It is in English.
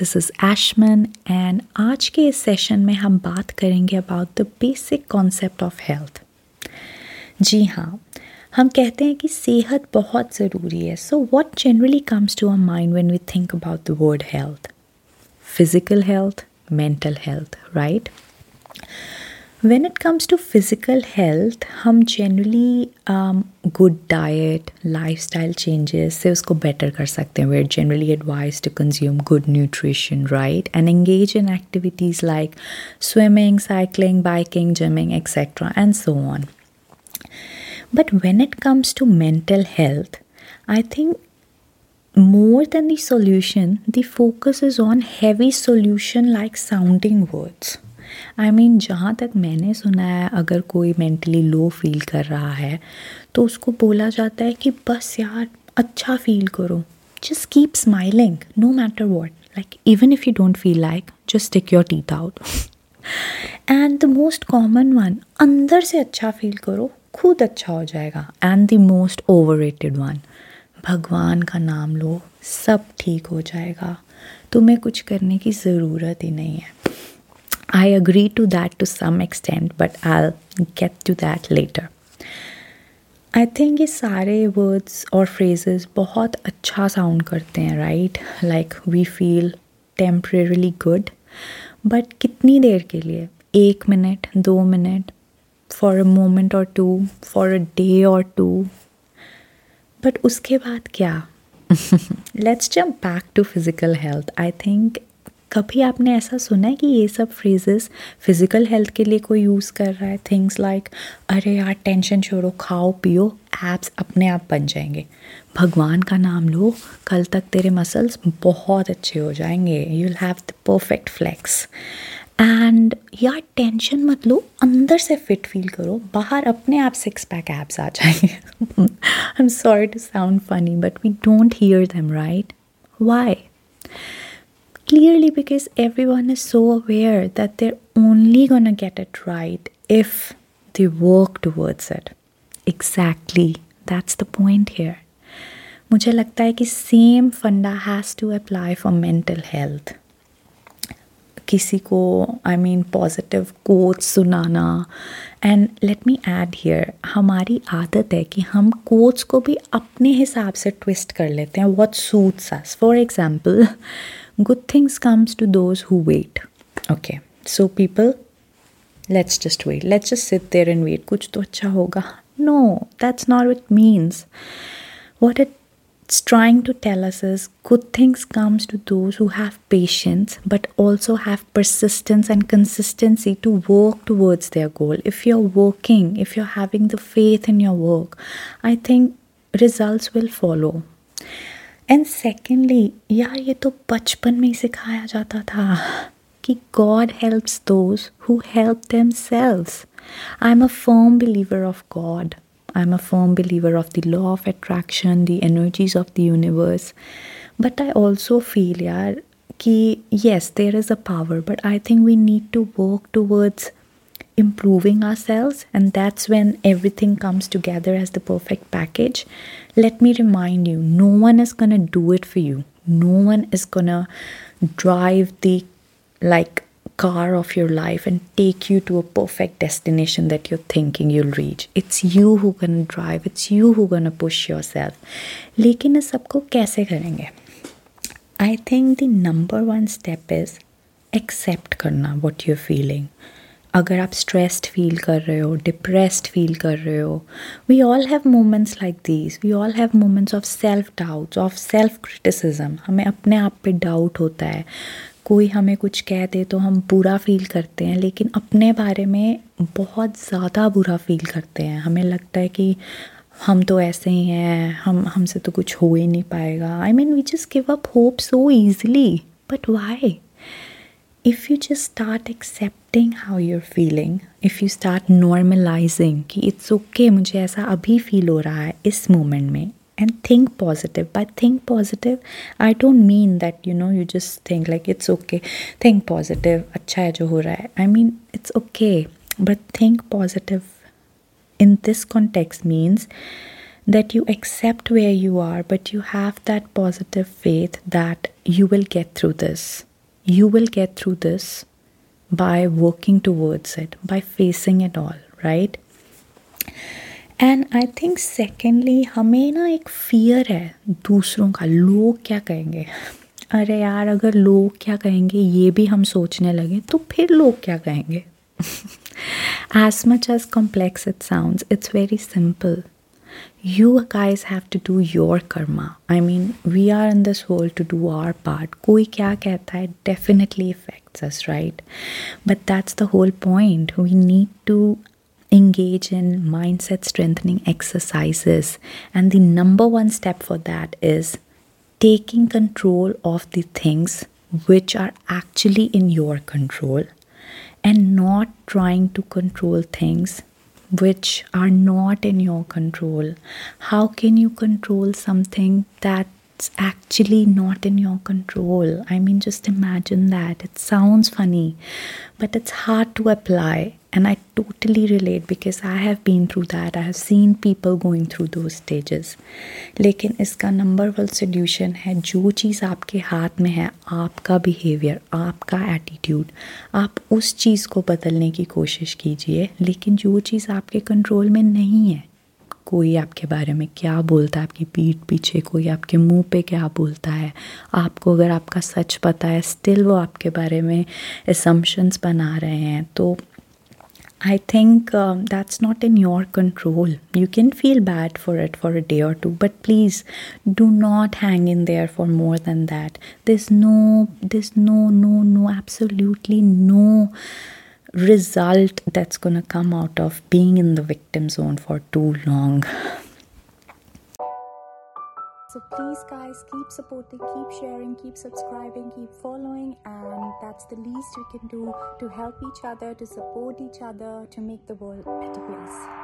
This is एशमन and आज के इस सेशन में हम बात करेंगे about the basic concept of health जी हाँ हम कहते हैं कि सेहत बहुत ज़रूरी है। So what generally comes to our mind when we think about the word health physical health mental health right when it comes to physical health हम generally um, good diet lifestyle changes से उसको better कर सकते हैं we're generally advised to consume good nutrition right and engage in activities like swimming cycling biking gymming etc and so on but when it comes to mental health I think more than the solution the focus is on heavy solution like sounding words I I mean mean, जहाँ तक मैंने सुना है अगर कोई mentally low feel कर रहा है तो उसको बोला जाता है कि बस यार अच्छा फील करो। Just keep smiling no matter what like even if you don't feel like just take your teeth out and the most common one अंदर से अच्छा फील करो खुद अच्छा हो जाएगा. And the most over one भगवान का नाम लो सब ठीक हो जाएगा. तुम्हें कुछ करने की ज़रूरत ही नहीं है. I agree to that to some extent, but I'll get to that later. I think ये सारे वर्ड्स और फ्रेजेस बहुत अच्छा साउंड करते हैं right like we feel temporarily good but कितनी देर के लिए एक मिनट दो मिनट फॉर अ मोमेंट और टू फॉर अ डे और टू बट उसके बाद क्या let's jump back to physical health I think कभी आपने ऐसा सुना है कि ये सब फ्रेजेस फ़िज़िकल हेल्थ के लिए कोई यूज़ कर रहा है? थिंग्स लाइक अरे यार टेंशन छोड़ो, खाओ, पियो एप्स अपने आप बन जाएँगे। भगवान का नाम लो, कल तक तेरे मसल्स बहुत अच्छे हो जाएँगे। You have the perfect flex and यार टेंशन मत लो, अंदर से फिट फील करो। बाहर अपने आप सिक्स पैक एप्स आ जाएँगे। I am sorry to sound funny but we don't hear them right why clearly because everyone is so aware that they're only going to get it right if they work towards it. Exactly. That's the point here. मुझे लगता है कि same funda has to apply for mental health किसी को I mean positive quotes सुनाना and let me add here हमारी आदत है कि हम कोट्स को भी अपने हिसाब से ट्विस्ट कर लेते हैं what suits us for example good things comes to those who wait. Okay. So people let's just wait. Let's just sit there and wait. kuch to acha hoga no that's not what it means. What it's trying to tell us is good things comes to those who have patience but also have persistence and consistency to work towards their goal. If you're working if you're having the faith in your work i think results will follow and secondly यार, ये तो बचपन में ही सिखाया जाता था कि God helps those who help themselves I am a firm believer of God I am a firm believer of the law of attraction the energies of the universe but I also feel यार कि yes, there is a power, but i think we need to work towards improving ourselves and that's when everything comes together as the perfect package let me remind you no one is going to do it for you no one is going to drive the like car of your life and take you to a perfect destination that you're thinking you'll reach it's you who gonna drive it's you who gonna push yourself लेकिन इस सबको कैसे करेंगे I think the number one step is accept करना what you're feeling अगर आप stressed feel कर रहे हो डिप्रेस्ड फील कर रहे हो we all have moments like these we all have moments of self doubts of self criticism हमें अपने आप पे डाउट होता है। कोई हमें कुछ कह दे तो हम बुरा फील करते हैं, लेकिन अपने बारे में बहुत ज़्यादा बुरा फील करते हैं। हमें लगता है कि हम तो ऐसे ही हैं, हम, हमसे तो कुछ हो ही नहीं पाएगा। I mean we just give up hope so easily but why if you just start accepting how you're feeling, if you start normalizing कि it's okay मुझे ऐसा अभी feel हो रहा है इस moment में and think positive. By think positive, I don't mean that you know you just think like it's okay. Think positive. अच्छा है जो हो रहा है. I mean it's okay, but think positive in this context means that you accept where you are, but you have that positive faith that you will get through this you will get through this by working towards it, by facing it all, right? And I think secondly हमें ना एक fear है दूसरों का लोग क्या कहेंगे अरे यार अगर लोग क्या कहेंगे ये भी हम सोचने लगे तो फिर लोग क्या कहेंगे as much as complex it sounds, it's very simple. You guys have to do your karma. I mean, we are in this world to do our part. Koi kya kehta hai definitely affects us, right? But that's the whole point. We need to engage in mindset strengthening exercises. And the number one step for that is taking control of the things which are actually in your control and not trying to control things which are not in your control. How can you control something that's actually not in your control? I mean, just imagine that. It sounds funny, but it's hard to apply and I totally relate because I have been through that. I have seen people going through those stages. लेकिन इसका number one solution है, जो चीज़ आपके हाथ में है, आपका behaviour आपका एटीट्यूड आप उस चीज़ को बदलने की कोशिश कीजिए लेकिन जो चीज़ आपके कंट्रोल में नहीं है, कोई आपके बारे में क्या बोलता है, आपकी पीठ पीछे कोई आपके मुँह पे क्या बोलता है, आपको अगर आपका सच पता है स्टिल वो आपके बारे में असम्पशंस बना रहे हैं तो I think um, that's not in your control. You can feel bad for it for a day or two, but please do not hang in there for more than that. There's no, there's no, no, no, absolutely no result that's gonna come out of being in the victim zone for too long. So please, guys, keep supporting, keep sharing, keep subscribing, keep following, and that's the least we can do to help each other, to support each other, to make the world a better place.